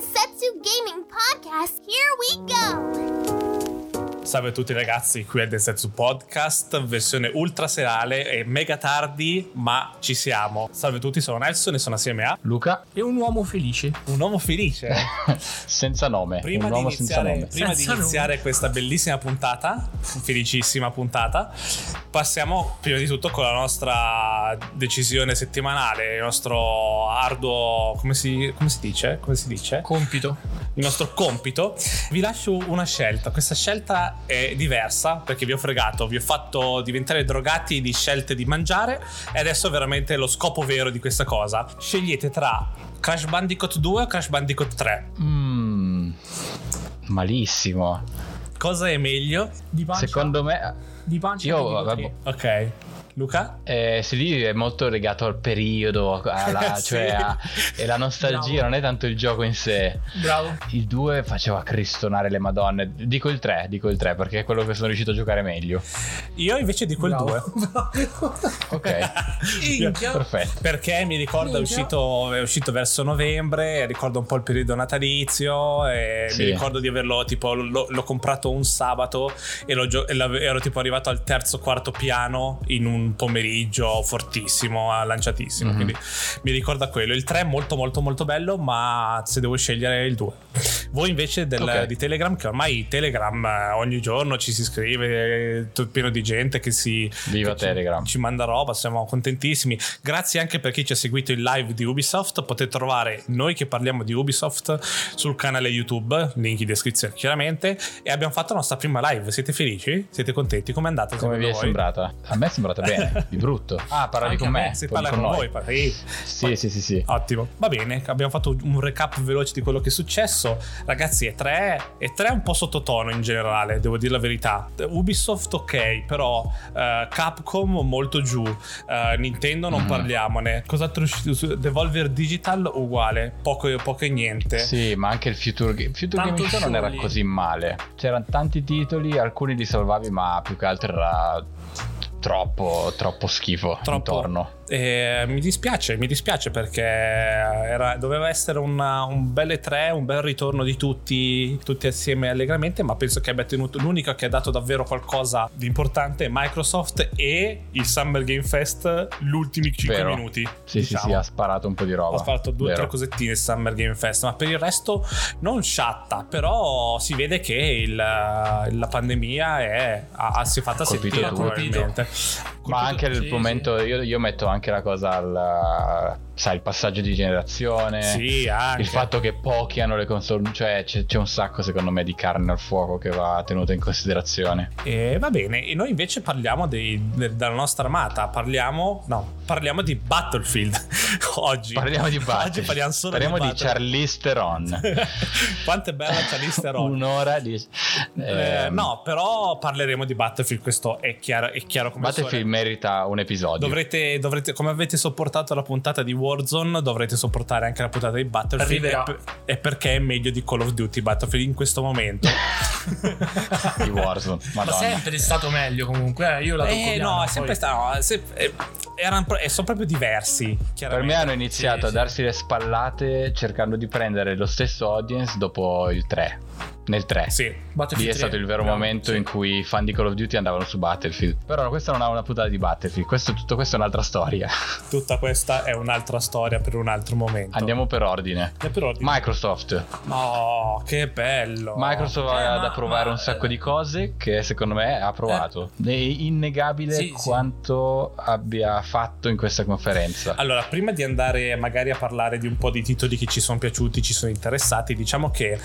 Densetsu Gaming Podcast. Here we go. Salve a tutti ragazzi, qui è Densetsu Podcast, versione ultra serale e mega tardi, ma ci siamo. Salve a tutti, sono Nelson e sono assieme a Luca E un uomo felice. un uomo felice. senza nome. Prima, un di uomo senza iniziare, nome. prima di Senza iniziare questa bellissima puntata, felicissima puntata, passiamo prima di tutto con la nostra decisione settimanale, il nostro arduo, come si, come si dice? Come si dice? Compito. il nostro compito, vi lascio una scelta. Questa scelta è diversa perché vi ho fregato, vi ho fatto diventare drogati di scelte di mangiare e adesso è veramente lo scopo vero di questa cosa. Scegliete tra Crash Bandicoot 2 o Crash Bandicoot 3. Mm, malissimo. Cosa è meglio? Di. Secondo me, Di pancia. Io, vabbè. Ok. Luca? eh, se lì è molto legato al periodo, alla, Sì. cioè a- e la nostalgia, Bravo. non è tanto il gioco in sé. Bravo. Il 2 faceva cristonare le madonne. Dico il 3, dico il 3 perché è quello che sono riuscito a giocare meglio. Io invece dico il 2. Bravo. Ok, perfetto. Perché mi ricordo è uscito, è uscito verso novembre, ricordo un po' il periodo natalizio e Sì. mi ricordo di averlo tipo l'ho, l'ho comprato un sabato e, l'ho gio- e ero tipo arrivato al terzo quarto piano in un pomeriggio fortissimo, eh, lanciatissimo, Mhm. quindi mi ricorda quello. Il 3 è molto molto molto bello, ma se devo scegliere il 2. Voi invece del- Ok. di Telegram, che ormai Telegram eh, ogni giorno ci si scrive, è tutto pieno di gente che si Viva che ci- Telegram. ci manda roba, siamo contentissimi. Grazie anche per chi ci ha seguito in live di Ubisoft. Potete trovare noi che parliamo di Ubisoft sul canale YouTube, link in descrizione chiaramente. E abbiamo fatto la nostra prima live. Siete felici? Siete contenti? Com'è andata? Come vi è voi? sembrata? A me è sembrata bene, di brutto. Ah, parlavi Anche con me? Se parla con noi. voi, parla- sì. Sì, sì, sì, sì. Ottimo, va bene. Abbiamo fatto un recap veloce di quello che è successo. Ragazzi, è 3 è 3 un po' sottotono in generale, devo dire la verità. Ubisoft, ok, però eh, Capcom molto giù. Eh, Nintendo non Mhm. parliamone. Cos'altro uscito su Devolver Digital? Uguale, poco, poco e niente. Sì, ma anche il Future, Ga- Future Show non era così male. C'erano tanti titoli, alcuni li salvavi, ma più che altro era troppo, troppo schifo Troppo. intorno. E mi dispiace, mi dispiace perché era- doveva essere una- un bel E3, un bel ritorno di tutti, tutti assieme allegramente, ma penso che abbia tenuto l'unico che ha dato davvero qualcosa di importante è Microsoft e il Summer Game Fest gli ultimi 5 Vero. minuti. Sì, sì, diciamo. sì, ha sparato un po' di roba. Ho fatto due o tre cosettine il Summer Game Fest, ma per il resto non sciatta. Però si vede che il- la pandemia è, ha, ha- si è fatta Colpito sentire probabilmente. Ma anche il sì, momento, io, io metto anche la cosa al sai, il passaggio di generazione. Sì, anche. Il fatto che pochi hanno le console, cioè c'è, c'è un sacco secondo me di carne al fuoco che va tenuto in considerazione. E va bene, e noi invece parliamo dei- de- della nostra amata, parliamo, no, parliamo di Battlefield oggi. Parliamo di Oggi Battlefield. parliamo solo Parliamo di, di. Charlize Theron. Quanto è bella Charlize Theron. Un'ora di... Eh, ehm, no, però parleremo di Battlefield, questo è chiaro, è chiaro come Battlefield suona. merita un episodio. Dovrete, dovrete, come avete sopportato la puntata di Warzone, dovrete sopportare anche la puntata di Battlefield. Arriverà. E, per- e perché è meglio di Call of Duty Battlefield in questo momento. di Warzone. Ma Madonna. sempre è stato meglio comunque. Eh, io la Eh, no, è poi- sempre stato. no, se- eh, erano sono proprio diversi. Per me hanno iniziato Sì, a sì. darsi le spallate cercando di prendere lo stesso audience dopo il 3. Nel 3. Sì. Lì Battlefield è stato 3, il vero bravo, momento sì. in cui i fan di Call of Duty andavano su Battlefield. Però questa non ha una puntata di Battlefield, questo, tutto questo è un'altra storia. Tutta questa è un'altra storia per un altro momento. Andiamo per ordine. E però- Microsoft. Oh, che bello. Microsoft Eh, ha ma- da provare ma- un sacco di cose che secondo me ha provato. È innegabile Sì, sì. quanto abbia fatto in questa conferenza. Allora, prima di andare magari a parlare di un po' di titoli che ci sono piaciuti, ci sono interessati, diciamo che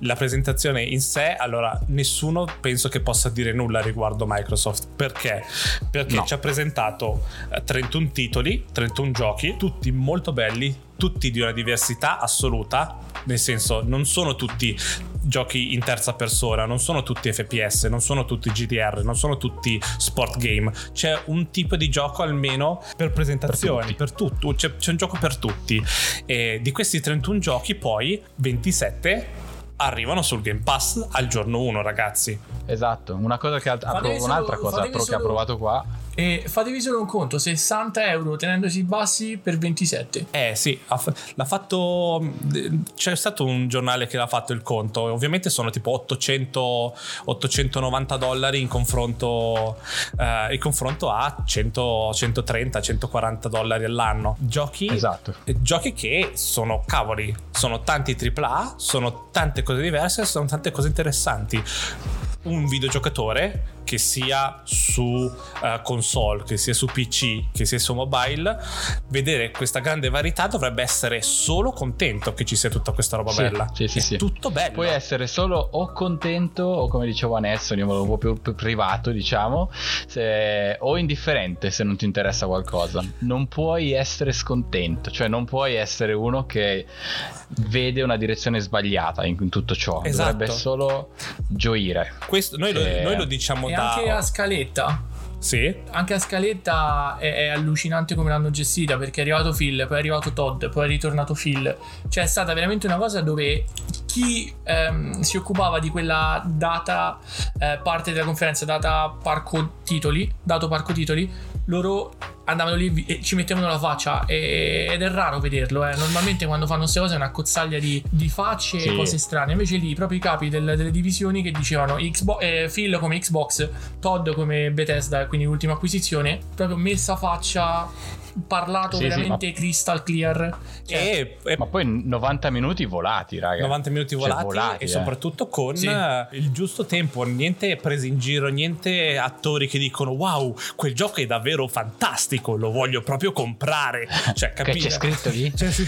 la presentazione in sé, allora, nessuno penso che possa dire nulla riguardo Microsoft. Perché? Perché No. ci ha presentato eh, 31 titoli, 31 giochi, tutti molto belli, tutti di una diversità assoluta, nel senso non sono tutti giochi in terza persona, non sono tutti FPS, non sono tutti GDR, non sono tutti sport game, c'è un tipo di gioco almeno per presentazioni, per, tutto, c'è, c'è un gioco per tutti. E di questi 31 giochi poi 27 arrivano sul Game Pass al giorno 1 ragazzi. Esatto, una cosa che ha, un'altra solo- cosa pro- che ha solo- provato qua. E fatevi solo un conto, 60 euro tenendosi bassi per 27. Eh sì, l'ha fatto. C'è stato un giornale che l'ha fatto il conto. Ovviamente sono tipo 800, 890 dollari in confronto, eh, in confronto a 100, 130, 140 dollari all'anno. Giochi, Esatto. giochi che sono cavoli, sono tanti AAA, sono tante cose diverse, sono tante cose interessanti. Un videogiocatore che sia su eh, console, che sia su PC, che sia su mobile, vedere questa grande varietà dovrebbe essere solo contento che ci sia tutta questa roba Sì, bella. sì, sì, È sì. tutto bello. Puoi essere solo o contento o come dicevo a Nelson, io me lo un po' più, più privato diciamo, se- o indifferente se non ti interessa qualcosa. Non puoi essere scontento, cioè non puoi essere uno che vede una direzione sbagliata in, in tutto ciò. Esatto. Dovrebbe solo gioire. Questo- noi, lo, Eh, noi lo diciamo. Anche a scaletta. Sì. Anche a scaletta è, è allucinante come l'hanno gestita perché è arrivato Phil, poi è arrivato Todd, poi è ritornato Phil. Cioè è stata veramente una cosa dove chi ehm, si occupava di quella data eh, parte della conferenza, data parco titoli, dato parco titoli, loro andavano lì e ci mettevano la faccia e- ed è raro vederlo. eh. Normalmente quando fanno queste cose è una cozzaglia di, di facce Sì. e cose strane. Invece lì proprio i capi del- delle divisioni che dicevano Xbox, eh, Phil come Xbox, Todd come Bethesda, quindi l'ultima acquisizione, proprio messa faccia, parlato Sì, sì, veramente crystal clear. Cioè, E, e Ma poi 90 minuti volati, raga. 90 minuti Cioè, volati, volati, e eh. soprattutto con Sì. il giusto tempo, niente presi in giro, niente attori che dicono wow, quel gioco è davvero fantastico, lo voglio proprio comprare. Cioè, Che capite? c'è scritto lì? Cioè, sì,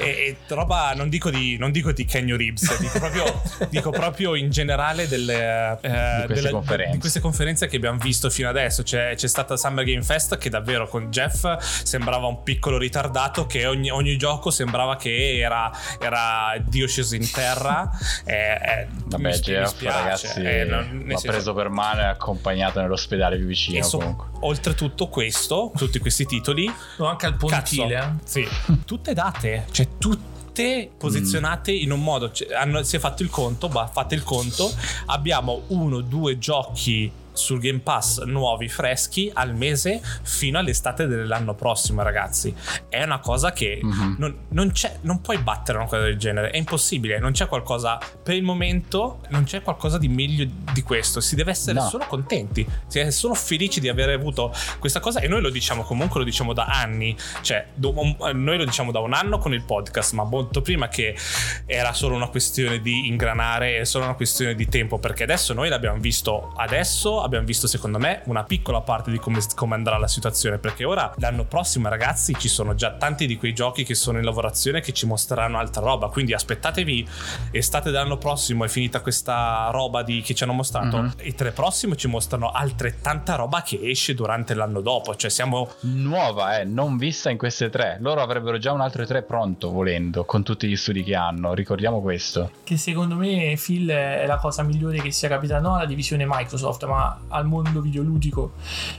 e, e roba non dico di non dico di Kenny Reeves dico proprio, dico proprio in generale delle, eh, Di queste conferenze. di queste conferenze che abbiamo visto fino adesso c'è, c'è stata Summer Game Fest che davvero con Jeff sembrava un piccolo ritardato che ogni, ogni gioco sembrava che era, era Dio sceso in terra eh, eh, Vabbè, mi, spi- mi ragazzi, eh, non- l'ha senso- preso per mano e accompagnato nell'ospedale più vicino. e so- comunque. oltretutto questo tutti questi titoli o anche al pontile. Cazzo, sì. tutte date, cioè tutte posizionate in un modo. Cioè, hanno- si è fatto il conto, bah, fate il conto. Abbiamo uno, due giochi sul Game Pass nuovi, freschi al mese fino all'estate dell'anno prossimo, ragazzi. È una cosa che Mhm. non, non c'è, non puoi battere una cosa del genere. È impossibile. Non c'è qualcosa per il momento, non c'è qualcosa di meglio di questo. Si deve essere No. solo contenti, si è solo felici di aver avuto questa cosa. E noi lo diciamo comunque, lo diciamo da anni. Cioè, do- noi lo diciamo da un anno con il podcast, ma molto prima che era solo una questione di ingranare, è solo una questione di tempo. Perché adesso noi l'abbiamo visto adesso, abbiamo visto secondo me una piccola parte di come, come andrà la situazione. Perché ora l'anno prossimo, ragazzi, ci sono già tanti di quei giochi che sono in lavorazione che ci mostreranno altra roba. Quindi aspettatevi, estate dell'anno prossimo è finita questa roba di, che ci hanno mostrato. Mhm. E tre prossimo ci mostrano altrettanta roba che esce durante l'anno dopo. Cioè, siamo Nuova, eh, non vista in queste tre. Loro avrebbero già un altro tre pronto, volendo, con tutti gli studi che hanno. Ricordiamo questo. Che secondo me Phil è la cosa migliore che sia capitata non alla divisione Microsoft, ma al mondo videoludico.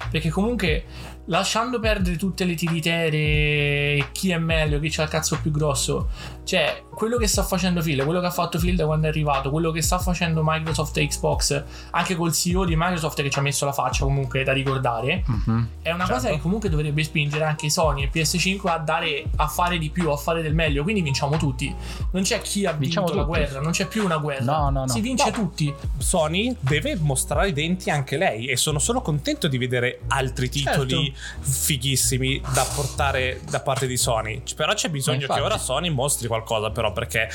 Perché comunque lasciando perdere tutte le tiritere e chi è meglio, chi c'ha il cazzo più grosso, cioè quello che sta facendo Phil, quello che ha fatto Phil da quando è arrivato, quello che sta facendo Microsoft e Xbox, anche col CEO di Microsoft che ci ha messo la faccia comunque da ricordare, Mhm. è una Certo. cosa che comunque dovrebbe spingere anche Sony e PS5 a dare a fare di più, a fare del meglio. Quindi vinciamo tutti. Non c'è chi ha vinto Vinciamo la tutti. guerra, non c'è più una guerra. No, no, no. Si vince No. tutti. Sony deve mostrare i denti anche lei e sono solo contento di vedere altri titoli fighissimi da portare da parte di Sony però c'è bisogno infatti. che ora Sony mostri qualcosa però perché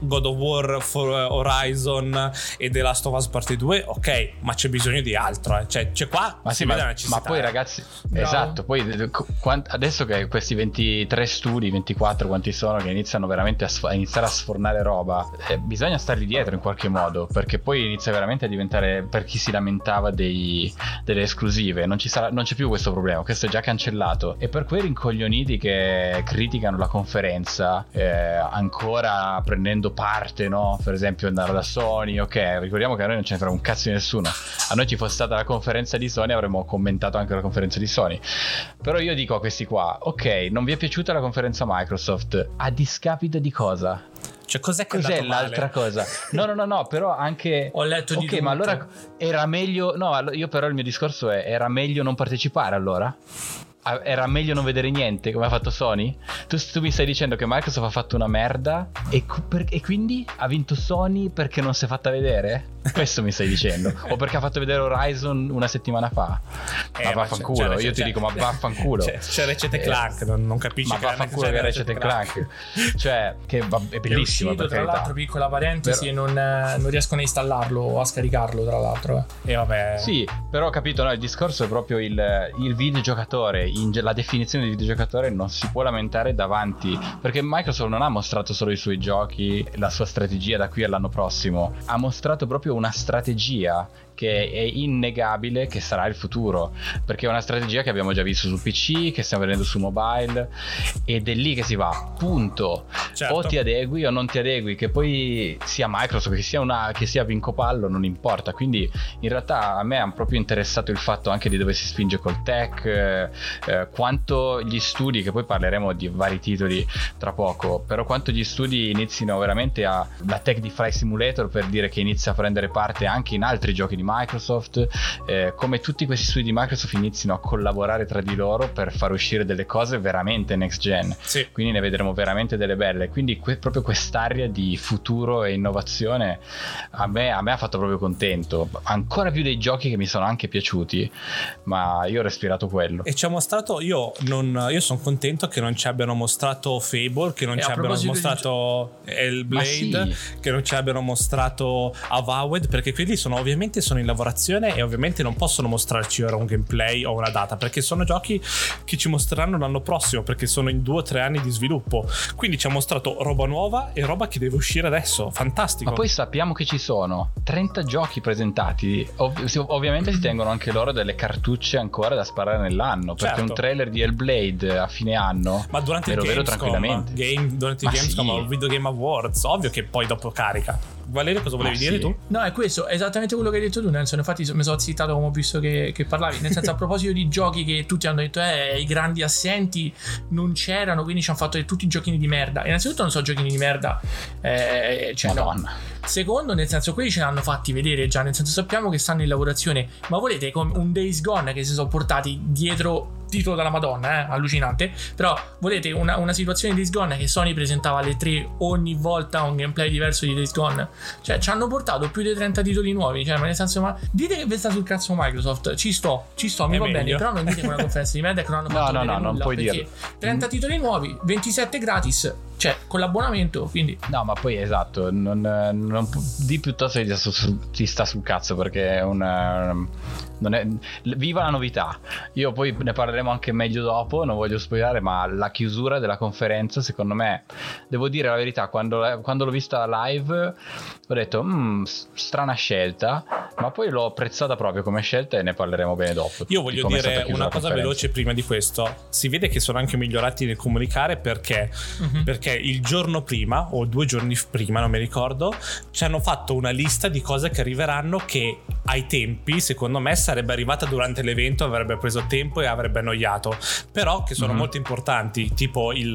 God of War for Horizon e The Last of Us Parte 2 ok ma c'è bisogno di altro eh. cioè c'è qua Ma sì, ma, ma poi eh. ragazzi, Bravo. esatto, poi eh, adesso che questi 23 studi, 24 quanti sono, che iniziano veramente a, sf- iniziare a sfornare roba, eh, bisogna stargli dietro in qualche modo, perché poi inizia veramente a diventare, per chi si lamentava dei- delle esclusive, non, ci sarà, non c'è più questo problema, questo è già cancellato. E per quei rincoglioniti che criticano la conferenza, eh, ancora prendendo parte, no? Per esempio andare da Sony, ok, ricordiamo che a noi non ce ne frega un cazzo di nessuno. A noi ci fosse stata la conferenza di Sony avremmo commentato anche la conferenza di Sony. Però io dico a questi qua, ok, non vi è piaciuta la conferenza Microsoft? A discapito di cosa? Cioè, cos'è Cos'è l'altra male? cosa? No, no, no, no, però anche... Ho letto di Ok, tutto. ma allora era meglio... No, io però il mio discorso è, era meglio non partecipare allora? Era meglio non vedere niente come ha fatto Sony? Tu, tu mi stai dicendo che Microsoft ha fatto una merda e, per- e quindi ha vinto Sony perché non si è fatta vedere? Questo mi stai dicendo? O perché ha fatto vedere Horizon una settimana fa? Eh, ma vaffanculo, c'è- c'è- io ti dico ma vaffanculo. C'è, c'è Ratchet Eh, Clank, non, non capisci Ma vaffanculo che Ratchet Clank. Cioè, che va- è È bellissimo uscito, per tra l'altro, piccola parentesi, Però- non, eh, non riescono a installarlo o a scaricarlo, tra l'altro. eh. E vabbè. Sì, però ho capito, no, il discorso è proprio il, il videogiocatore, in la definizione di videogiocatore non si può lamentare davanti, perché Microsoft non ha mostrato solo i suoi giochi, la sua strategia da qui all'anno prossimo, ha mostrato proprio una strategia che è innegabile che sarà il futuro, perché è una strategia che abbiamo già visto su PC, che stiamo vedendo su mobile ed è lì che si va, punto. Certo. O ti adegui o non ti adegui, che poi sia Microsoft, che sia, una, che sia Vinco Pallo, non importa. Quindi in realtà a me ha proprio interessato il fatto anche di dove si spinge col tech, eh, eh, quanto gli studi, che poi parleremo di vari titoli tra poco, però quanto gli studi inizino veramente a... la tech di Fly Simulator per dire che inizia a prendere parte anche in altri giochi di Microsoft, eh, come tutti questi studi di Microsoft inizino a collaborare tra di loro per far uscire delle cose veramente next gen Sì. quindi ne vedremo veramente delle belle. Quindi que- proprio quest'area di futuro e innovazione a me, a me ha fatto proprio contento. Ancora più dei giochi che mi sono anche piaciuti, ma io ho respirato quello. E ci ha mostrato, io, non- io sono contento che non ci abbiano mostrato Fable, che non E ci abbiano proposito di mostrato Hellblade, Ma che non ci abbiano mostrato Avowed, perché quelli sono ovviamente sono in lavorazione e ovviamente non possono mostrarci ora un gameplay o una data, perché sono giochi che ci mostreranno l'anno prossimo, perché sono in due o tre anni di sviluppo. Quindi ci ha mostrato roba nuova e roba che deve uscire adesso. Fantastico. Ma poi sappiamo che ci sono 30 giochi presentati. Ov- ovviamente si tengono anche loro delle cartucce ancora da sparare nell'anno. Perché Certo. un trailer di Hellblade a fine anno Ma durante il Gamescom, tranquillamente. game, durante il Gamescom sì. il Video Game Awards, ovvio che poi dopo carica. Valerio, cosa volevi Ma dire sì. tu? No, è questo, è esattamente quello che hai detto tu, Nelson. Infatti mi sono zittato come ho visto che, che parlavi. Nel senso, a proposito di giochi che tutti hanno detto, eh, i grandi assenti non c'erano, quindi ci hanno fatto tutti i giochini di merda. Innanzitutto non so giochini di merda. Eh, cioè, no. Madonna. Secondo, nel senso, quelli ce l'hanno fatti vedere già, nel senso sappiamo che stanno in lavorazione, ma volete come un Days Gone che si sono portati dietro titolo della Madonna, eh, allucinante, però volete una, una situazione di Days Gone che Sony presentava alle 3 ogni volta un gameplay diverso di Days Gone, cioè ci hanno portato più di 30 titoli nuovi, cioè ma nel senso, ma dite che vi sta sul cazzo Microsoft, ci sto, ci sto, mi È va bene, però non dite che una conferenza di merda che non hanno No, fatto no, no, non nulla, puoi perché dirlo. 30 titoli nuovi, 27 gratis, cioè con l'abbonamento, quindi No, ma poi esatto, non, non di piuttosto ti sta, su- ti sta sul cazzo perché è un... ehm, non è- viva la novità. Io poi ne parleremo anche meglio dopo, non voglio spoilerare, ma la chiusura della conferenza, secondo me, devo dire la verità, quando, quando l'ho vista live ho detto, "Mm, strana scelta, ma poi l'ho apprezzata proprio come scelta e ne parleremo bene dopo. Io di voglio stata dire una cosa veloce prima di questo. Si vede che sono anche migliorati nel comunicare perché, Mhm. perché il giorno prima o due giorni prima, non mi ricordo, ci hanno fatto una lista di cose che arriveranno che ai tempi, secondo me, sarebbe arrivata durante l'evento, avrebbe preso tempo e avrebbe annoiato. Però che sono Mhm. molto importanti, tipo il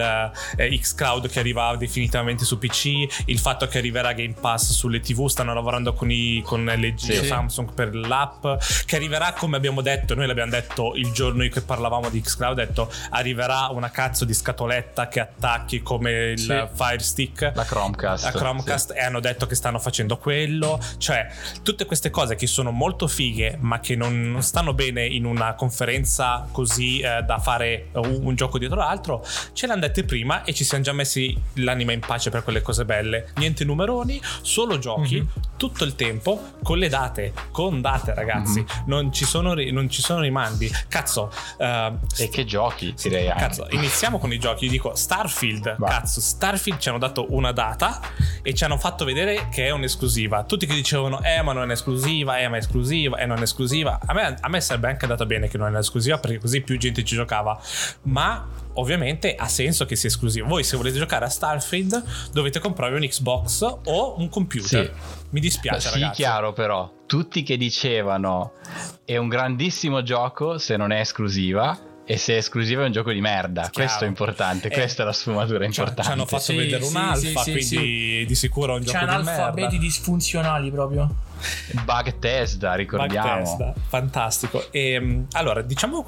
eh, Xcloud che arriva definitivamente su PC, il fatto che arriverà Game Pass sulle TV, stanno lavorando con, i, con LG Sì. Samsung per l'app, che arriverà come abbiamo detto, noi l'abbiamo detto il giorno in cui parlavamo di Xcloud, ho detto arriverà una cazzo di scatoletta che attacchi come il Sì. Fire Stick. La Chromecast. La Chromecast e hanno detto che stanno facendo quello, cioè tutte queste cose che sono molto fighe ma che non, non stanno bene in una conferenza così eh, da fare un, un gioco dietro l'altro, ce le hanno dette prima e ci siamo già messi l'anima in pace per quelle cose belle. Niente numeroni, solo giochi, Mhm. tutto il tempo con le date, con date ragazzi, Mhm. non, ci sono, non ci sono rimandi. Cazzo, eh, E che giochi, direi anche. Cazzo, iniziamo con i giochi. Io dico Starfield. Va. Cazzo, Starfield ci hanno dato una data e ci hanno fatto vedere che è un'esclusiva. Tutti che dicevano, eh, ma non è esclusiva, eh, ma è esclusiva, eh, non è esclusiva. A me, a me sarebbe anche andata bene che non è esclusiva perché così più gente ci giocava. Ma ovviamente ha senso che sia esclusiva. Voi, se volete giocare a Starfield, dovete comprare un Xbox o un computer. Sì. Mi dispiace, sì, ragazzi. chiaro però, tutti che dicevano è un grandissimo gioco se non è esclusiva e se è esclusivo è un gioco di merda. Chiaro. Questo è importante, Eh, questa è la sfumatura importante. Ci hanno fatto Sì, vedere un sì, alfa, sì, sì, quindi di sicuro è un C'è gioco di analfabeti merda. disfunzionali proprio. Bug Tesla, ricordiamo. Bethesda, fantastico. E, mh, allora, diciamo,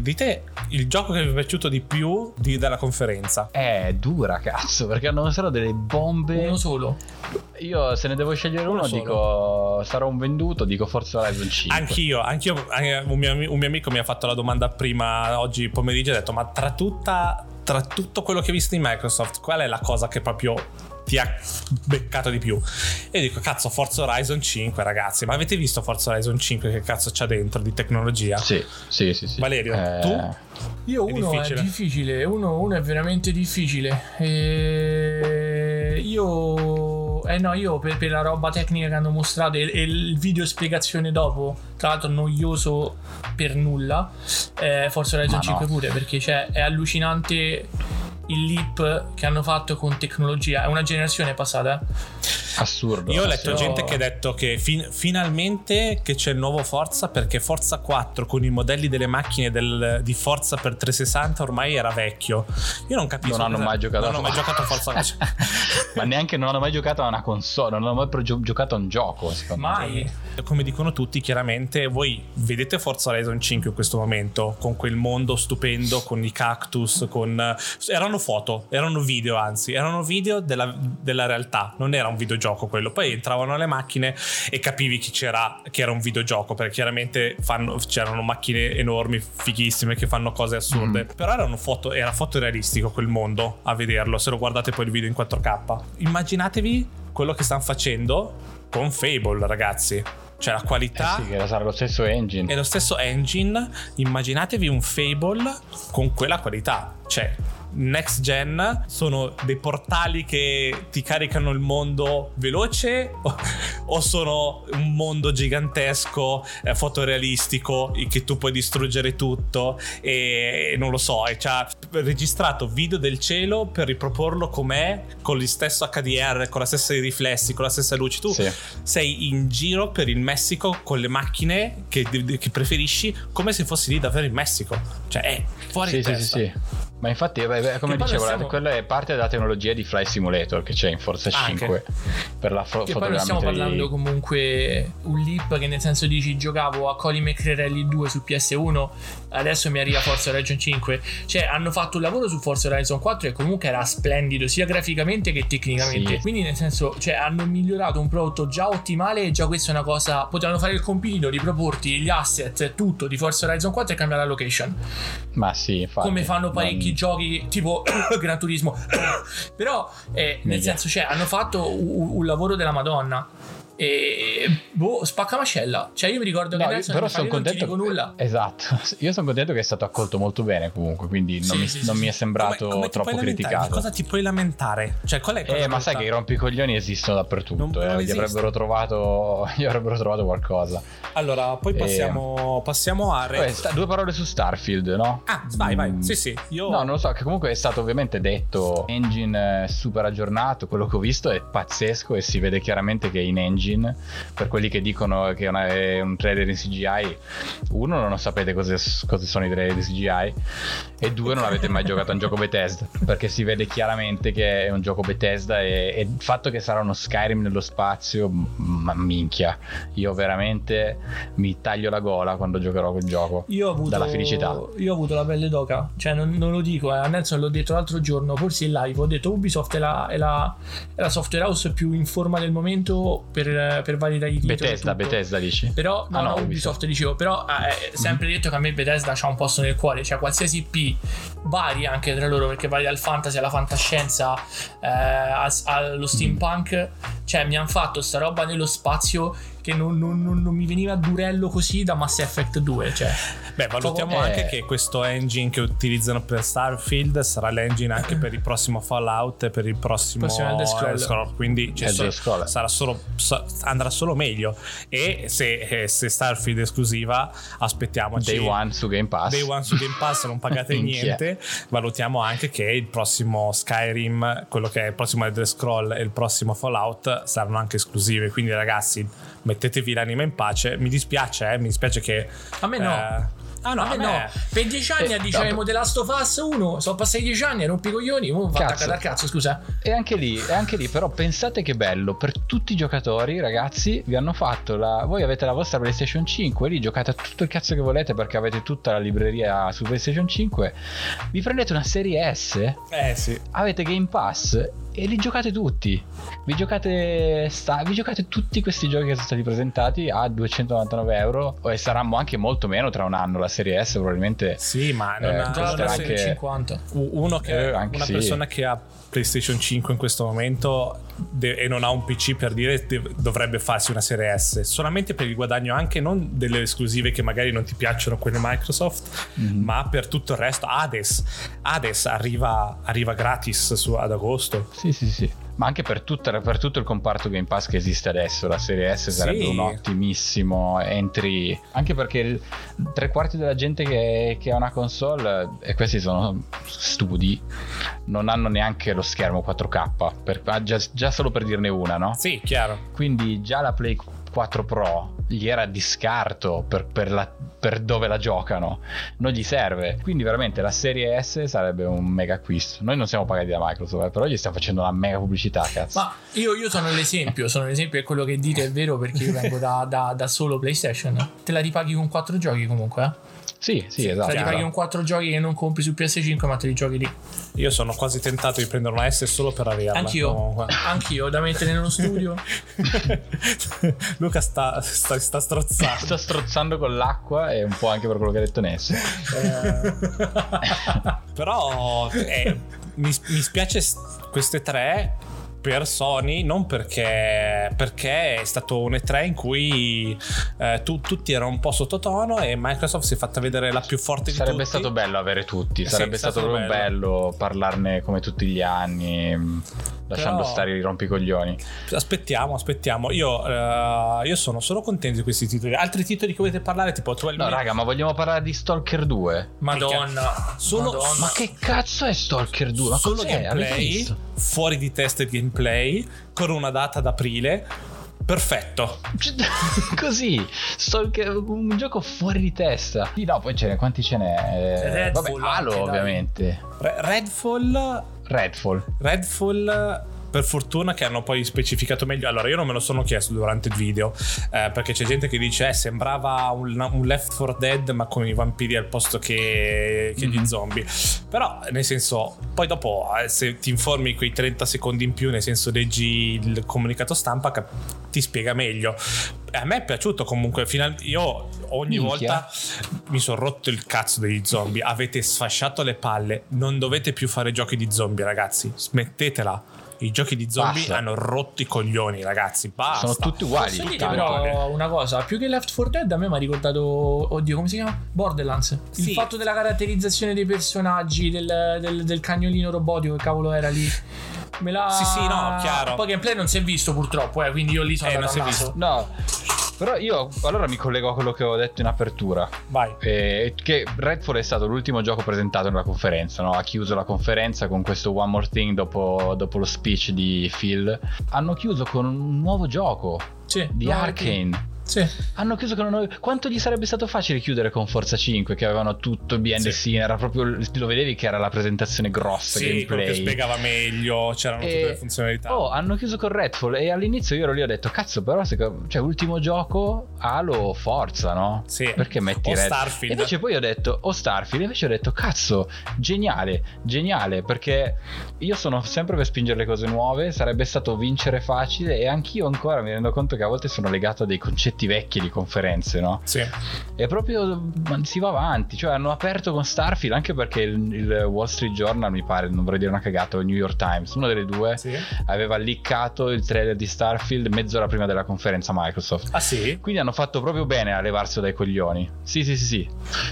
dite il gioco che vi è piaciuto di più di- della conferenza. È dura, cazzo, perché hanno solo delle bombe. Uno solo. Io se ne devo scegliere Uno uno, dico sarò un venduto, dico Forza Horizon 5. Anch'io, anch'io eh, un, mio, un mio amico mi ha fatto la domanda prima oggi pomeriggio e ha detto ma tra tutta tra tutto quello che hai visto di Microsoft qual è la cosa che proprio ti ha beccato di più e dico cazzo Forza Horizon 5 ragazzi ma avete visto Forza Horizon 5 che cazzo c'ha dentro di tecnologia Sì, sì, sì, sì. Valerio, Eh, tu? Io È uno difficile. è difficile, uno, uno è veramente difficile. E io, eh no, io per, per la roba tecnica che hanno mostrato e, e il video spiegazione dopo, tra l'altro noioso per nulla, eh, Forza Horizon Ma 5 no. pure, perché cioè, è allucinante il leap che hanno fatto con tecnologia. È una generazione passata. Assurdo. Io ho letto Però- gente che ha detto che fin- finalmente che c'è il nuovo Forza perché Forza 4 con i modelli delle macchine del- di Forza per 360 ormai era vecchio. Io non capisco. Non hanno mai giocato Non ho mai giocato a Forza 4. Ma neanche non hanno mai giocato a una console, non hanno mai pro- gio- giocato a un gioco, secondo me. Mai. Come dicono tutti, chiaramente voi vedete Forza Horizon 5 in questo momento con quel mondo stupendo, con i cactus, con erano foto, erano video, anzi, erano video della, della realtà, non era un videogioco quello. Poi entravano le macchine e capivi chi c'era che era un videogioco, perché chiaramente fanno- c'erano macchine enormi, fighissime che fanno cose assurde. Però erano foto, era fotorealistico quel mondo a vederlo, se lo guardate poi il video in 4K. Immaginatevi quello che stanno facendo con Fable, ragazzi. Cioè la Eh qualità sì, che sarà lo stesso engine. è lo stesso engine. Immaginatevi un Fable con quella qualità. Cioè, next gen sono dei portali che ti caricano il mondo veloce o, sono un mondo gigantesco, eh, fotorealistico, che tu puoi distruggere tutto e non lo so, e ci ha registrato video del cielo per riproporlo com'è con lo stesso HDR, con la stessa riflessi, con la stessa luce. Tu Sì. sei in giro per il Messico con le macchine che, che preferisci come se fossi lì davvero in Messico. Cioè, è fuori Sì, di sì, sì, testa. sì. Ma infatti, beh, come dicevo, siamo- quella è parte della tecnologia di Fly Simulator che c'è in Forza Anche. 5 per la fo- Che poi non stiamo fotogrammetria. parlando comunque un leap che nel senso dici giocavo a Colin McCrerelli 2 su PS1 adesso mi arriva Forza Horizon 5 cioè hanno fatto un lavoro su Forza Horizon 4 e comunque era splendido sia graficamente che tecnicamente Sì. quindi nel senso cioè hanno migliorato un prodotto già ottimale e già questa è una cosa potevano fare il compitino riproporti gli asset tutto di Forza Horizon 4 e cambiare la location Ma sì, infatti. come fanno parecchi Non- giochi tipo Gran Turismo. Però eh, nel senso cioè hanno fatto un, un lavoro della madonna e boh spacca mascella cioè io mi ricordo che No, adesso però non sono ti contento. dico nulla Esatto. Io sono contento che è stato accolto molto bene comunque, quindi non, Sì, mi, sì, non sì, mi è sembrato Come- come troppo criticato. Cosa ti puoi lamentare? Cioè, qual è cosa Eh, ma sai che i rompicoglioni esistono dappertutto. Non- non eh, gli, avrebbero trovato, gli avrebbero trovato qualcosa. Allora, poi Eh. passiamo, passiamo a. Poi, sta- due parole su Starfield, no? Ah, vai, vai. Mm. Sì, sì. Io No, non lo so, che comunque è stato ovviamente detto engine eh, super aggiornato, quello che ho visto è pazzesco e si vede chiaramente che in engine, per quelli che dicono che è, una- è un trailer in CGI, uno non sapete cosa, sono i trailer di CGI e due non avete mai giocato a un gioco Bethesda, perché si vede chiaramente che è un gioco Bethesda e, e il fatto che sarà uno Skyrim nello spazio, m- ma minchia, io veramente mi taglio la gola quando giocherò quel gioco. io ho avuto Dalla felicità. io ho avuto la pelle d'oca cioè non, non lo dico eh, a Nelson l'ho detto l'altro giorno forse in live ho detto Ubisoft è la, è la, è la software house più in forma del momento per, per validare i titoli e Bethesda. Bethesda dici? Però, no, Ah, no, no, Ubisoft, Ubisoft. dicevo, però eh, è sempre detto che a me Bethesda c'ha un posto nel cuore, cioè qualsiasi P vari anche tra loro, perché vari dal fantasy alla fantascienza, eh, al- allo steampunk, cioè mi hanno fatto sta roba nello spazio espacio che non, non- non- non mi veniva durello così da Mass Effect 2, cioè. Beh, valutiamo Eh. anche che questo engine che utilizzano per Starfield sarà l'engine anche per il prossimo Fallout e per il prossimo, Prossimo Elder Scroll. Elder Scroll, quindi ci Elder Scroll. sarà solo, andrà solo meglio. E se, eh, se Starfield è esclusiva, aspettiamoci. Day One su Game Pass. Day One su Game Pass non pagate niente. Valutiamo anche che il prossimo Skyrim, quello che è il prossimo Elder Scroll e il prossimo Fallout saranno anche esclusive. Quindi, ragazzi, mettetevi l'anima in pace. Mi dispiace, eh, mi dispiace che. A me no. eh, Ah no, A me a me- no. Per dieci anni Eh, dicevamo no. The Last of Us 1, sono passati dieci anni, rompi i coglioni, mo va Cazzo. attaccata al cazzo, scusa. E anche lì, e anche lì, però pensate che bello, per tutti i giocatori, ragazzi, vi hanno fatto la... Voi avete la vostra PlayStation 5, lì giocate a tutto il cazzo che volete perché avete tutta la libreria su PlayStation 5, vi prendete una serie S, Eh sì. avete Game Pass e li giocate tutti. Vi giocate, sta- vi giocate tutti questi giochi che sono stati presentati a 299 euro e saranno anche molto meno tra un anno. La serie S probabilmente... Sì, ma non Eh, ha, costerà anche- 50. U- uno che Eh, una sì. persona che ha PlayStation 5 in questo momento de- e non ha un PC per dire de- dovrebbe farsi una serie S solamente per il guadagno anche non delle esclusive che magari non ti piacciono quelle Microsoft Mhm. ma per tutto il resto Hades Hades arriva, arriva gratis su- ad agosto Sì, sì, sì. Ma anche per, tutta- per tutto il comparto Game Pass che esiste adesso, la serie S sarebbe Sì. un ottimissimo entry. Anche perché il- tre quarti della gente che, che ha una console, e questi sono studi, non hanno neanche lo schermo 4K. per- ah, già, già solo per dirne una, no? sì chiaro Quindi già la Play 4 Pro gli era di scarto per, per la- per dove la giocano, non gli serve. Quindi veramente la serie S sarebbe un mega acquisto. Noi non siamo pagati da Microsoft, eh, però gli stiamo facendo una mega pubblicità, cazzo. Ma io, io sono l'esempio, sono l'esempio e quello che dite è vero perché io vengo da, da- da solo PlayStation. Te la ripaghi con 4 giochi comunque, eh? Sì, sì, Te esatto. la ripaghi con 4 giochi che non compri su PS5 ma te li giochi lì. io sono quasi tentato di prendere una S solo per averla Anch'io, comunque. anch'io, da mettere nello studio. Luca sta, sta, sta strozzando Sto strozzando con l'acqua e un po' anche per quello che ha detto Ness. Eh, Però eh, mi, mi spiace queste tre per Sony, non perché, perché è stato un E3 in cui eh, tu- tutti erano un po' sottotono e Microsoft si è fatta vedere la più forte di Sarebbe tutti. stato bello avere tutti, Sì, sarebbe è stato, stato proprio bello. parlarne come tutti gli anni, mh, lasciando Però- stare i rompicoglioni. Aspettiamo, aspettiamo. Io, eh, io sono solo contento di questi titoli. Altri titoli che volete parlare, tipo 12 No, raga, ma vogliamo parlare di Stalker 2? Madonna. Solo- Madonna. Ma che cazzo è Stalker 2? Ma solo gameplay, visto? fuori di testa di gameplay, con una data d'aprile. Perfetto. Così, un gioco fuori di testa. Sì, no, poi ce n'è, quanti ce n'è? Redfall vabbè, Halo ovviamente. Re- Redfall Redfall. Redfall per fortuna che hanno poi specificato meglio. Allora io non me lo sono chiesto durante il video eh, perché c'è gente che dice eh, sembrava un, un Left 4 Dead ma con i vampiri al posto che, che Mhm. gli zombie. Però nel senso poi dopo eh, se ti informi quei 30 secondi in più nel senso leggi il comunicato stampa cap- ti spiega meglio. A me è piaciuto comunque io ogni Minchia. volta mi sono rotto il cazzo degli zombie. Avete sfasciato le palle. Non dovete più fare giochi di zombie ragazzi. Smettetela i giochi di zombie Basta. hanno rotto i coglioni ragazzi basta Sono tutti uguali. Posso dire però una cosa, più che Left 4 Dead a me mi ha ricordato, oddio come si chiama? Borderlands. Il Sì. fatto della caratterizzazione dei personaggi, del, del- del cagnolino robotico, che cavolo era lì. Me la... Sì, sì, no, chiaro. Poi gameplay non si è visto purtroppo, eh, quindi io lì sono Eh, non si è naso. No, però io allora mi collego a quello che ho detto in apertura. vai Eh, che Redfall è stato l'ultimo gioco presentato nella conferenza, no? ha chiuso la conferenza con questo One More Thing dopo, dopo lo speech di Phil. Hanno chiuso con un nuovo gioco Sì, di Arkane. Sì. Hanno chiuso con un nuovo... Quanto gli sarebbe stato facile chiudere con Forza 5 che avevano tutto the Sì. era proprio lo vedevi che era la presentazione grossa sì, gameplay. spiegava meglio c'erano tutte E- le funzionalità Oh, hanno chiuso con Redfall e all'inizio io ero lì ho detto cazzo però se, cioè ultimo gioco Halo Forza no? Sì. Perché metti O Red- Starfield. E invece poi ho detto o Starfield invece ho detto cazzo geniale geniale perché io sono sempre per spingere le cose nuove sarebbe stato vincere facile e anch'io ancora mi rendo conto che a volte sono legato a dei concetti vecchi di conferenze no? sì. E proprio si va avanti, cioè hanno aperto con Starfield anche perché il, il Wall Street Journal mi pare, non vorrei dire una cagata, o il New York Times, una delle due, Sì. aveva liccato il trailer di Starfield mezz'ora prima della conferenza Microsoft. ah sì Quindi hanno fatto proprio bene a levarselo dai coglioni. Sì, sì, sì, sì.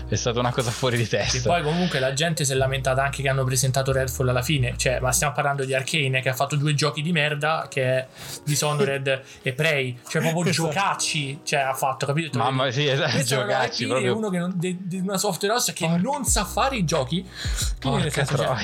È stata una cosa fuori di E testa. poi comunque la gente si è lamentata anche che hanno presentato Redfall alla fine. Cioè, ma stiamo parlando di Arcane che ha fatto due giochi di merda che è Dishonored e Prey. Cioè, proprio Esatto. giocacci. Cioè, ha fatto, capito? Mamma sì, esatto, IP proprio. uno che non- di di una software house che non sa fare i giochi. Quindi Porca senso, cioè,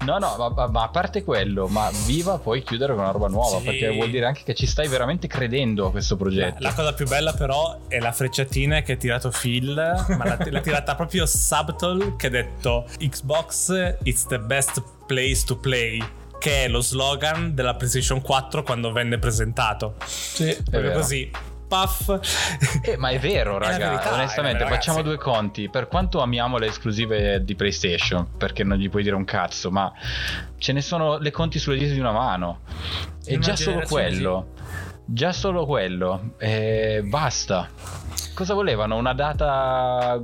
no, no, ma, ma- a parte quello, ma viva puoi chiudere con una roba nuova, Sì. perché vuol dire anche che ci stai veramente credendo a questo progetto. La cosa più bella però è la frecciatina che ha tirato Phil, ma l'ha, tirata proprio subtle che ha detto Xbox it's the best place to play, che è lo slogan della PlayStation 4 quando venne presentato. sì. Proprio così. Puff. Eh, ma è vero, È raga. verità, onestamente, eh, ragazzi. facciamo due conti. Per quanto amiamo le esclusive di PlayStation, perché non gli puoi dire un cazzo, ma ce ne sono le conti sulle dita di una mano. E già solo quello, già solo quello, eh, basta. Cosa volevano? Una data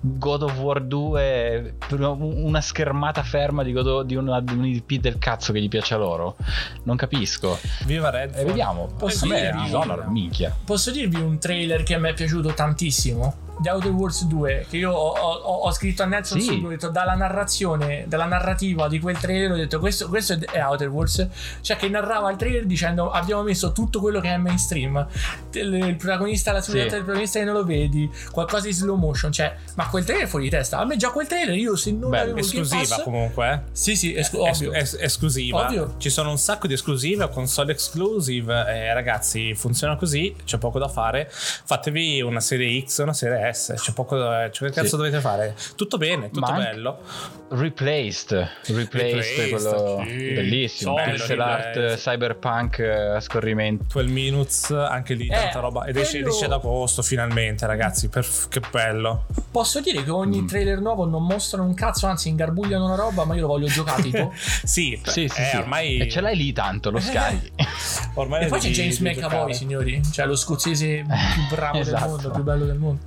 God of War 2, una schermata ferma di, God of- di una, di un IP del cazzo che gli piace a loro? Non capisco. Viva Redfall. E vediamo. Posso a me dirvi- Dishonored, minchia. Posso dirvi un trailer che mi è piaciuto tantissimo? The Outer Worlds 2, che io ho, ho- ho scritto a Nelson Sì. subito, ho detto dalla narrazione, dalla narrativa di quel trailer, ho detto questo, questo è Outer Worlds, cioè che narrava il trailer dicendo abbiamo messo tutto quello che è mainstream, il, protagonista, la silhouette Sì. del protagonista che non lo vedi, qualcosa di slow motion, cioè, ma quel trailer è fuori di testa, a me già quel trailer io se non Bello. avevo Esclusiva Pass- comunque. eh. Sì, sì, Es- ovvio. es- esclusiva. Ovvio. Ci sono un sacco di esclusive, console exclusive. Eh, ragazzi, funziona così. C'è poco da fare. Fatevi una serie X una serie S. C'è poco da. Cioè, che cazzo Sì. dovete fare? Tutto bene, tutto Ma anche- bello. Replaced, Replaced, Replaced, quello sì. bellissimo, Bello, pixel art, cyberpunk eh, a scorrimento. 12 minutes, anche lì, tanta Eh, roba. Ed esce, ed quello- esce ad agosto finalmente, ragazzi. per- che bello. Posso dire che ogni Mm. trailer nuovo non mostrano un cazzo, anzi ingarbugliano una roba, ma io lo voglio giocare tipo. sì, Sì, sì, eh, sì. ormai. E ce l'hai lì tanto, lo scarichi. ormai E poi c'è James McAvoy, signori. Cioè lo scozzese più bravo Esatto. del mondo, più bello del mondo.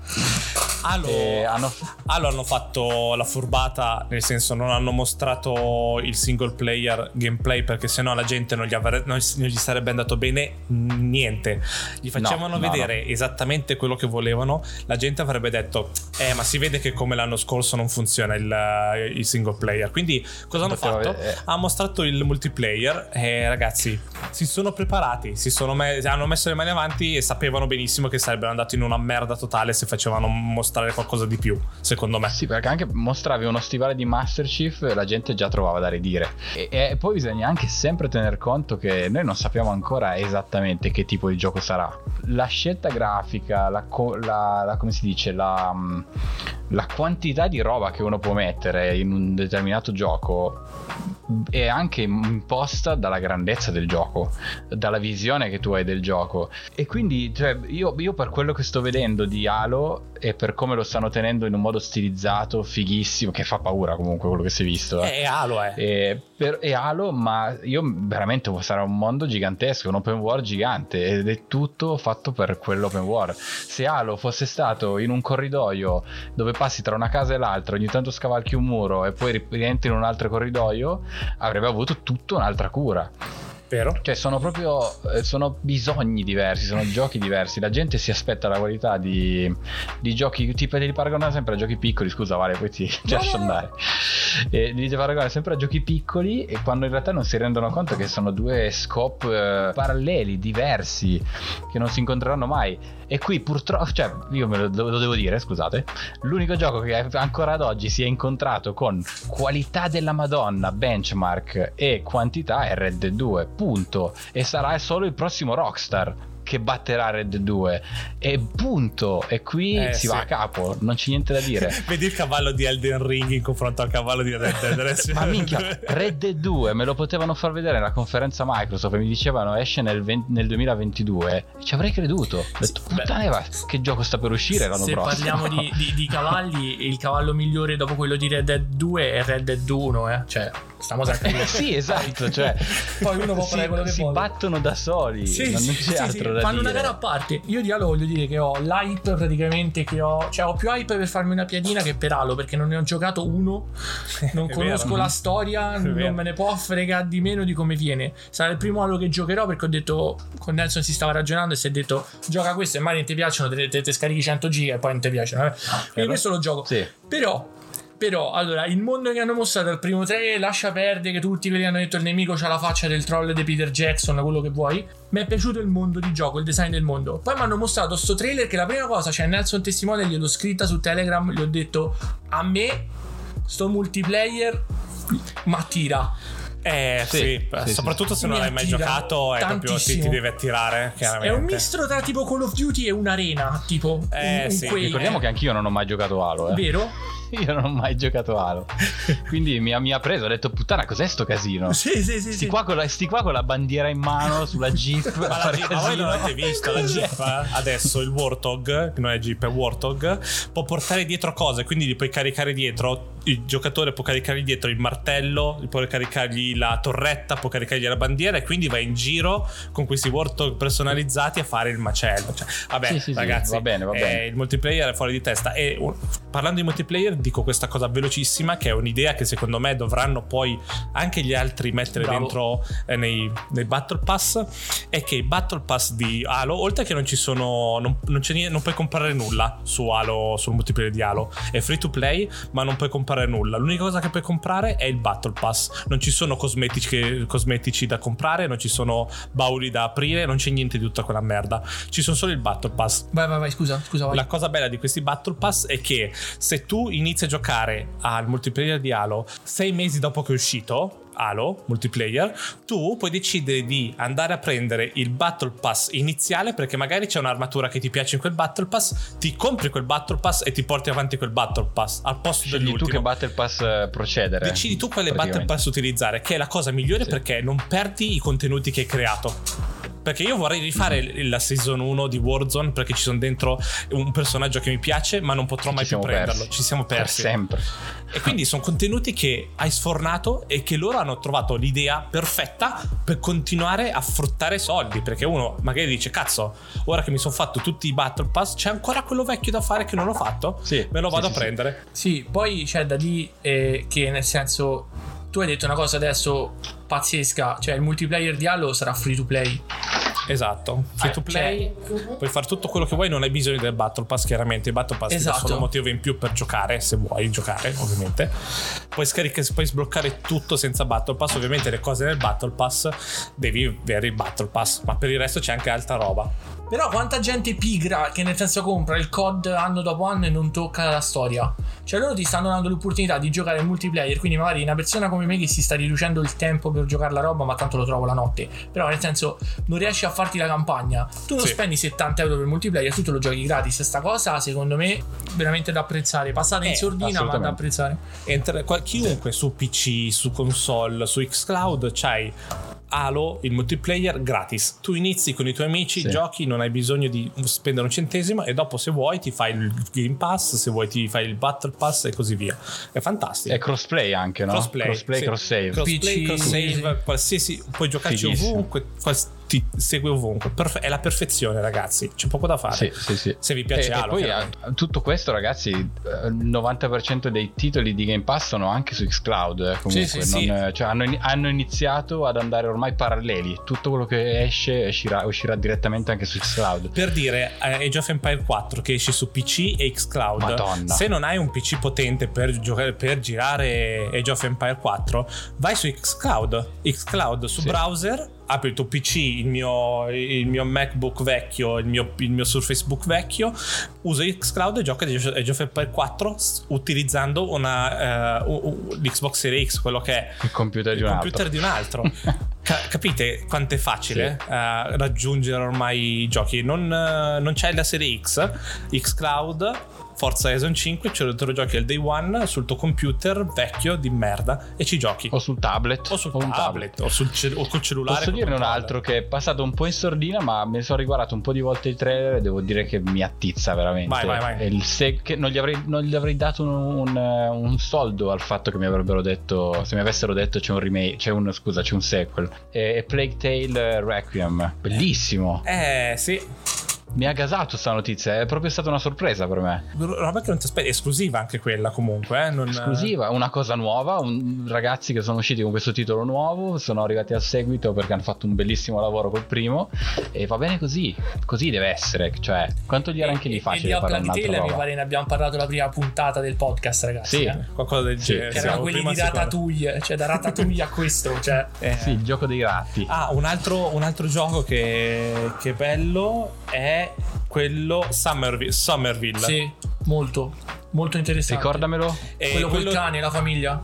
Allo, E hanno- Allo hanno fatto la furbata, nel senso non hanno mostrato il single player gameplay perché sennò la gente non gli, avre- non gli sarebbe andato bene niente. Gli facevano No, no, vedere esattamente quello che volevano, la gente avrebbe detto eh ma si vede che come l'anno scorso non funziona il, il single player. Quindi cosa hanno fatto? eh. Ha mostrato il multiplayer e ragazzi si sono preparati, si sono me- hanno messo le mani avanti e sapevano benissimo che sarebbero andati in una merda totale se facevano mostrare qualcosa di più, secondo me. Sì, perché anche mostravi uno stivale di Master Chief la gente già trovava da ridire. E, e poi bisogna anche sempre tener conto che noi non sappiamo ancora esattamente che tipo di gioco sarà. La scelta grafica, la, la- la- come si dice, la, mm, la quantità di roba che uno può mettere in un determinato gioco è anche imposta dalla grandezza del gioco, dalla visione che tu hai del gioco. E quindi, cioè, io, io per quello che sto vedendo di Halo e per come lo stanno tenendo in un modo stilizzato, fighissimo, che fa paura comunque quello che si è visto. eh. Eh, Halo, eh. E, per, e Halo, ma io veramente sarà un mondo gigantesco, un open world gigante ed è tutto fatto per quell'open world. Se Halo fosse stato in un corridoio dove passi tra una casa e l'altra, ogni tanto scavalchi un muro e poi ri- rientri in un altro corridoio, avrebbe avuto tutta un'altra cura. Vero? Cioè, sono proprio eh, sono bisogni diversi, sono giochi diversi. La gente si aspetta la qualità di, di giochi. Ti, li paragonano sempre a giochi piccoli. Scusa, Vale, poi ti lascio no, no. E li paragonano sempre a giochi piccoli. E quando in realtà non si rendono conto che sono due scope eh, paralleli, diversi, che non si incontreranno mai. E qui purtroppo, cioè, io me lo, lo devo dire, scusate. L'unico gioco che ancora ad oggi si è incontrato con qualità della Madonna, benchmark e quantità è Red Dead 2, punto. E sarà solo il prossimo Rockstar che batterà Red Dead 2. E punto. E qui Eh, si sì. va a capo, non c'è niente da dire. Vedi il cavallo di Elden Ring in confronto al cavallo di Red Dead Redemption. Ma minchia, Red Dead 2 me lo potevano far vedere nella conferenza Microsoft e mi dicevano esce nel, 20 nel 2022 e ci avrei creduto. Ho detto, Sì, puttana, va, che gioco sta per uscire l'anno Se prossimo. parliamo di, di- di cavalli, il cavallo migliore dopo quello di Red Dead 2 è Red Dead 1, eh. Cioè, stiamo tranquilli. sì, esatto, cioè Poi uno può fare quello che si vuole. battono da soli, Sì, non sì, c'è sì, altro sì, da fanno dire. una gara a parte. Io di Halo voglio dire che ho l'hype praticamente che ho, cioè ho più hype per farmi una piadina che per Halo perché non ne ho giocato uno, non conosco vero. la storia, non me ne può fregare di meno di come viene. Sarà il primo Halo che giocherò perché ho detto con Nelson si stava ragionando e si è detto gioca questo e magari non ti piacciono, te, te- te scarichi 100 giga e poi non ti piacciono. eh. Quindi vero. questo lo gioco. Sì. Però Però, allora, il mondo che hanno mostrato al primo trailer lascia perdere che tutti quelli hanno detto il nemico c'ha la faccia del troll di Peter Jackson, quello che vuoi. Mi è piaciuto il mondo di gioco, il design del mondo. Poi mi hanno mostrato sto trailer che la prima cosa, c'è Nelson Testimone, gliel'ho scritta su Telegram, gli ho detto a me sto multiplayer ma attira. Eh sì, Sì, sì, soprattutto se Mi non l'hai mai giocato, è proprio ti, tantissimo. ti deve attirare, È chiaramente. un misto tra tipo Call of Duty e un'arena, tipo Eh, un, un sì. Ricordiamo che anch'io non ho mai giocato Halo, eh. Vero? Io non ho mai giocato Halo. Quindi mi ha, mi ha preso, ho detto puttana, cos'è sto casino? Sì, sì, sì. Sti sì. qua, con la, sti qua con la bandiera in mano sulla Jeep. Ma, la ma voi non avete visto la Jeep? eh? Adesso il Warthog, che non è Jeep, è Warthog, può portare dietro cose, quindi gli puoi caricare dietro. Il giocatore può caricargli dietro il martello, può caricargli la torretta, può caricargli la bandiera, e quindi vai in giro con questi Warthog personalizzati a fare il macello. Cioè, vabbè, Sì, sì, ragazzi, va bene, va eh, bene. il multiplayer è fuori di testa. E uh, parlando di multiplayer, dico questa cosa velocissima, che è un'idea che secondo me dovranno poi anche gli altri mettere Bravo. dentro eh, nei, nei Battle Pass è che i Battle Pass di Halo, oltre che non ci sono, non, non c'è niente, non puoi comprare nulla su Halo, sul multiplayer di Halo, è free to play, ma non puoi comprare nulla. L'unica cosa che puoi comprare è il Battle Pass. Non ci sono cosmetici, cosmetici da comprare, non ci sono bauli da aprire, non c'è niente di tutta quella merda. Ci sono solo il Battle Pass. Vai, vai, vai, scusa, scusa, vai. La cosa bella di questi Battle Pass è che se tu inizi a giocare al multiplayer di Halo sei mesi dopo che è uscito. Halo multiplayer, tu puoi decidere di andare a prendere il Battle Pass iniziale perché magari c'è un'armatura che ti piace in quel Battle Pass, ti compri quel Battle Pass e ti porti avanti quel Battle Pass al posto tu dell'ultimo. che Battle Pass eh, procedere. Decidi tu quale Battle. Pass utilizzare, che è la cosa migliore Sì. perché non perdi i contenuti che hai creato. Perché io vorrei rifare Mm-hmm. la season 1 di Warzone perché ci sono dentro un personaggio che mi piace, ma non potrò mai più prenderlo. persi. Ci siamo Per persi. sempre. E quindi sono contenuti che hai sfornato e che loro hanno trovato l'idea perfetta per continuare a fruttare soldi. Perché uno magari dice: Cazzo, ora che mi sono fatto tutti i Battle Pass, c'è ancora quello vecchio da fare che non ho fatto? Sì, Me lo vado sì, a sì. prendere. Sì, poi c'è da dire eh, che nel senso tu hai detto una cosa adesso pazzesca, cioè il multiplayer di Halo sarà free to play. Esatto, free to play, puoi fare tutto quello che vuoi, non hai bisogno del Battle Pass, chiaramente il Battle Pass ti dà Esatto. solo motivo in più per giocare, se vuoi giocare, ovviamente. Puoi scaricare, puoi sbloccare tutto senza Battle Pass, ovviamente le cose nel Battle Pass devi avere il Battle Pass, ma per il resto c'è anche altra roba. Però quanta gente pigra che nel senso compra il COD anno dopo anno e non tocca la storia. Cioè loro ti stanno dando l'opportunità di giocare in multiplayer, quindi magari una persona come me che si sta riducendo il tempo per giocare la roba, ma tanto lo trovo la notte. Però nel senso non riesci a farti la campagna. Tu non Sì. spendi 70 euro per il multiplayer, tu te lo giochi gratis. Sta cosa secondo me veramente da apprezzare. Passata in Eh, sordina, ma da apprezzare. Entra- chiunque su PC, su console, su Xcloud, c'hai Halo, il multiplayer gratis. Tu inizi con i tuoi amici, Sì. giochi, non hai bisogno di spendere un centesimo e dopo se vuoi ti fai il Game Pass, se vuoi ti fai il Battle Pass e così via. È fantastico. È crossplay anche, no? Crossplay, crossplay sì. cross save. Crossplay, cross save, qualsiasi puoi giocarci Fighissimo. ovunque, quals- ti segue ovunque. Perfe- è la perfezione, ragazzi. C'è poco da fare. Sì, sì, sì. Se vi piace e, Halo, e poi eh, tutto questo, ragazzi, eh, il 90% dei titoli di Game Pass sono anche su Xcloud. eh, Comunque, non, eh, cioè, hanno, hanno iniziato ad andare ormai paralleli. Tutto quello che esce uscirà, uscirà direttamente anche su Xcloud. Per dire eh, Age of Empire 4 che esce su PC e Xcloud, Madonna. se non hai un PC potente per, giocare, per girare Age of Empire 4, vai su Xcloud. Xcloud su browser, apri il tuo PC, il mio, il mio MacBook vecchio, il mio, il mio Surface Book vecchio, usa Xcloud e gioca Age Age of Empire 4 s- utilizzando una, eh, u- u- l'Xbox Series X, quello che è Il computer di il un computer altro. di un altro. Ca- capite quanto è facile eh, raggiungere ormai i giochi? Non, eh, non c'è la serie X, Xcloud, Forza Horizon 5, ce te lo giochi al day one sul tuo computer vecchio di merda e ci giochi. O sul tablet. O sul un tablet, o, sul ce- o col cellulare. Posso dirne un altro che è passato un po' in sordina, ma ne sono riguardato un po' di volte il trailer e devo dire che mi attizza veramente. Vai, vai, vai. Se- non, gli avrei, non gli avrei dato un, un, eh, un soldo al fatto che mi avrebbero detto, se mi avessero detto c'è un remake, c'è un, scusa, c'è un sequel. È, Plague Tale Requiem. Bellissimo. Eh sì. Mi ha gasato sta notizia, è proprio stata una sorpresa per me. Roba che non ti aspetti, esclusiva anche quella comunque. Eh? Non... Esclusiva, una cosa nuova, un... ragazzi che sono usciti con questo titolo nuovo, sono arrivati al seguito perché hanno fatto un bellissimo lavoro col primo e va bene così, così deve essere, cioè quanto gli era anche lì facile e, fare di Plague Tale mi pare ne abbiamo parlato la prima puntata del podcast ragazzi. Sì, eh? qualcosa del Sì. genere. Che erano quelli di. Ratatouille, cioè da Ratatouille a questo, cioè... Eh. Sì, il gioco dei ratti. Ah, un altro, un altro gioco che, che è bello è quello Summerville. Somerville. Sì, molto, molto interessante. Ricordamelo. E quello, quello, col cane, la famiglia.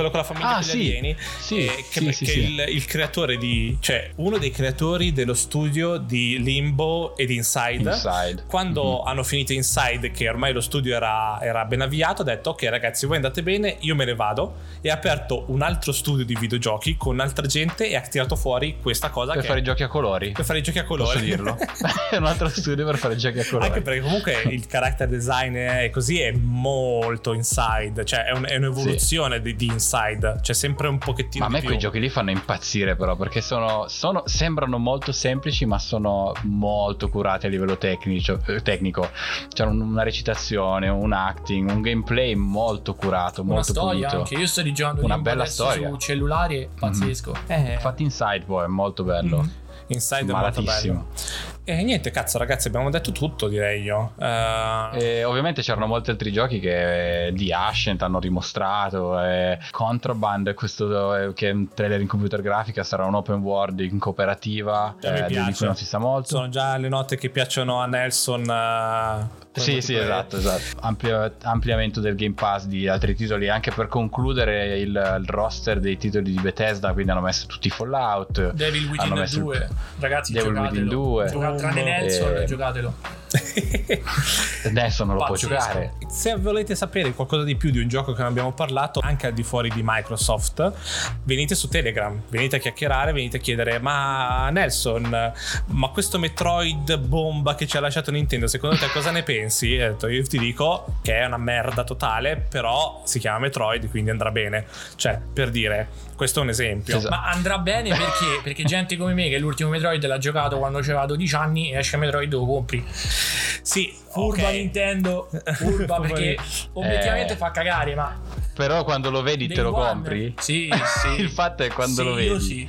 Quello con la famiglia Ah, degli sì. alieni. Sì, eh, che, sì, che sì. Il, il creatore di. cioè, uno dei creatori dello studio di Limbo ed Inside. Inside. Quando Mhm. hanno finito Inside, che ormai lo studio era, era ben avviato, ha detto: Ok, ragazzi, voi andate bene, io me ne vado. E ha aperto un altro studio di videogiochi con altra gente e ha tirato fuori questa cosa Per che fare i giochi a colori. per fare i giochi a colori. Posso dirlo? è un altro studio per fare i giochi a colori. Anche perché comunque il character design è così è molto inside, cioè è, un- è un'evoluzione di, di inside, c'è sempre un pochettino Ma a me quei giochi lì fanno impazzire però perché sono, sono- sembrano molto semplici ma sono molto curati a livello tecnico, eh, tecnico. C'è un- una recitazione, un acting, un gameplay molto curato, Una molto storia pulito. anche. Io sto rigiocando Una bella storia. su cellulare, pazzesco. Eh, Infatti Inside poi è molto bello. Inside Malatissimo. bello. E niente, cazzo ragazzi, abbiamo detto tutto direi io. Eh, E ovviamente c'erano molti altri giochi che eh, di Ascent hanno dimostrato. eh, Contraband, questo eh, che è un trailer in computer grafica, sarà un open world in cooperativa. Mi eh, di cui non si sa molto. sono già le note che piacciono a Nelson. eh, Sì, sì, esatto, esatto. Amplia- ampliamento del Game Pass di altri titoli, anche per concludere il, il roster dei titoli di Bethesda, quindi hanno messo tutti i Fallout. Devil hanno Within messo il- 2. Ragazzi, Devil giocatelo. Within 2. Giocate- tranne Nelson, Eh, giocatelo. Adesso non lo può Pazzesco. giocare. Se volete sapere qualcosa di più di un gioco che non abbiamo parlato, anche al di fuori di Microsoft, venite su Telegram, venite a chiacchierare, venite a chiedere: Ma Nelson, ma questo Metroid bomba che ci ha lasciato Nintendo, secondo te cosa ne pensi? E ho detto, io ti dico che è una merda totale, però si chiama Metroid, quindi andrà bene. Cioè, per dire, questo è un esempio. Esatto. Ma andrà bene perché? Perché gente come me che l'ultimo Metroid l'ha giocato quando aveva 12 anni e esce Metroid lo compri. Sì, Furba ok. Nintendo, furba perché obiettivamente Eh. fa cagare, ma Però quando lo vedi te Day lo One- compri? Sì, sì. Il fatto è quando Sì, lo vedi. Io sì.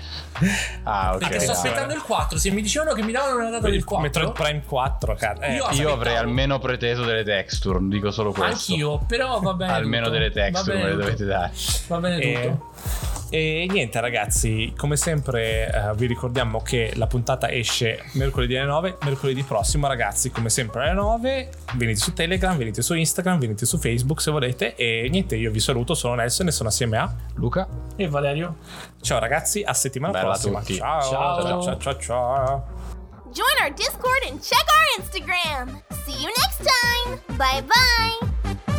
Ah, ok. Perché sto aspettando il 4. Se mi dicevano che mi davano una data del 4, Metroid Prime 4, cara. Eh, Io- Io aspettavo. avrei almeno preteso delle texture, dico solo questo. anch'io, però va bene. Almeno tutto. delle texture me le dovete dare. Va bene E, tutto. e niente ragazzi, come sempre eh, vi ricordiamo che la puntata esce mercoledì alle 9, mercoledì prossimo ragazzi, come sempre alle 9, venite su Telegram, venite su Instagram, venite su Facebook se volete e niente, io vi saluto, sono Nelson e sono assieme a... Luca? E Valerio? Ciao ragazzi, a settimana Bella a prossima. tutti. Ciao, Ciao. ciao, ciao, ciao, ciao. Join our Discord and check our Instagram. See you next time. Bye bye.